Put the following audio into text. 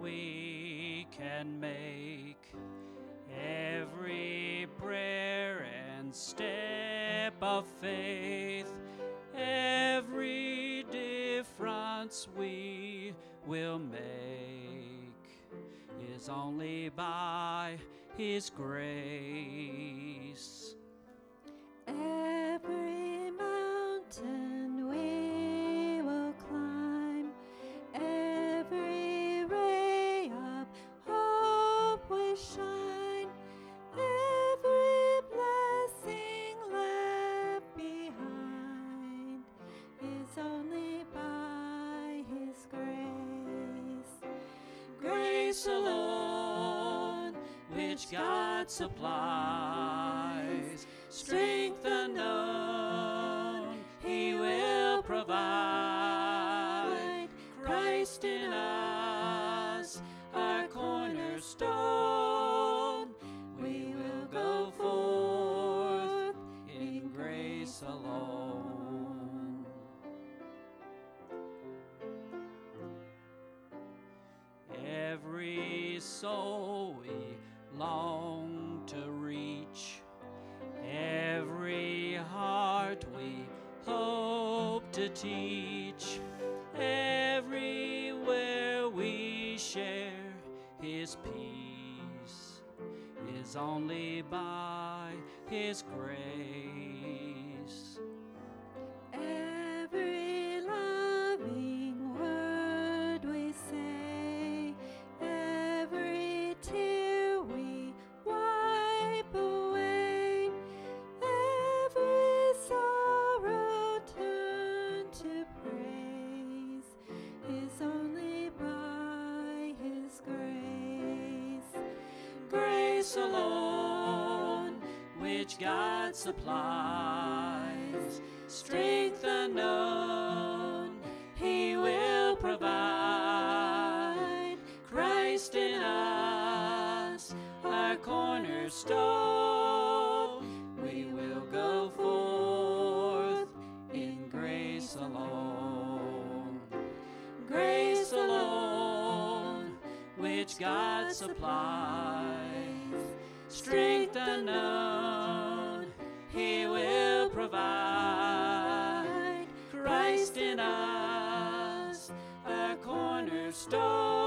we can make. Every prayer and step of faith, every difference we will make is only by His grace. Grace alone, which God supplies, Soul we long to reach, every heart we hope to teach, everywhere we share His peace is only by His grace. Grace alone, which God supplies, strength unknown, He will provide. Christ in us, our cornerstone, we will go forth in grace alone. Grace alone, which God supplies, strength unknown, He will provide. Christ in us, our cornerstone,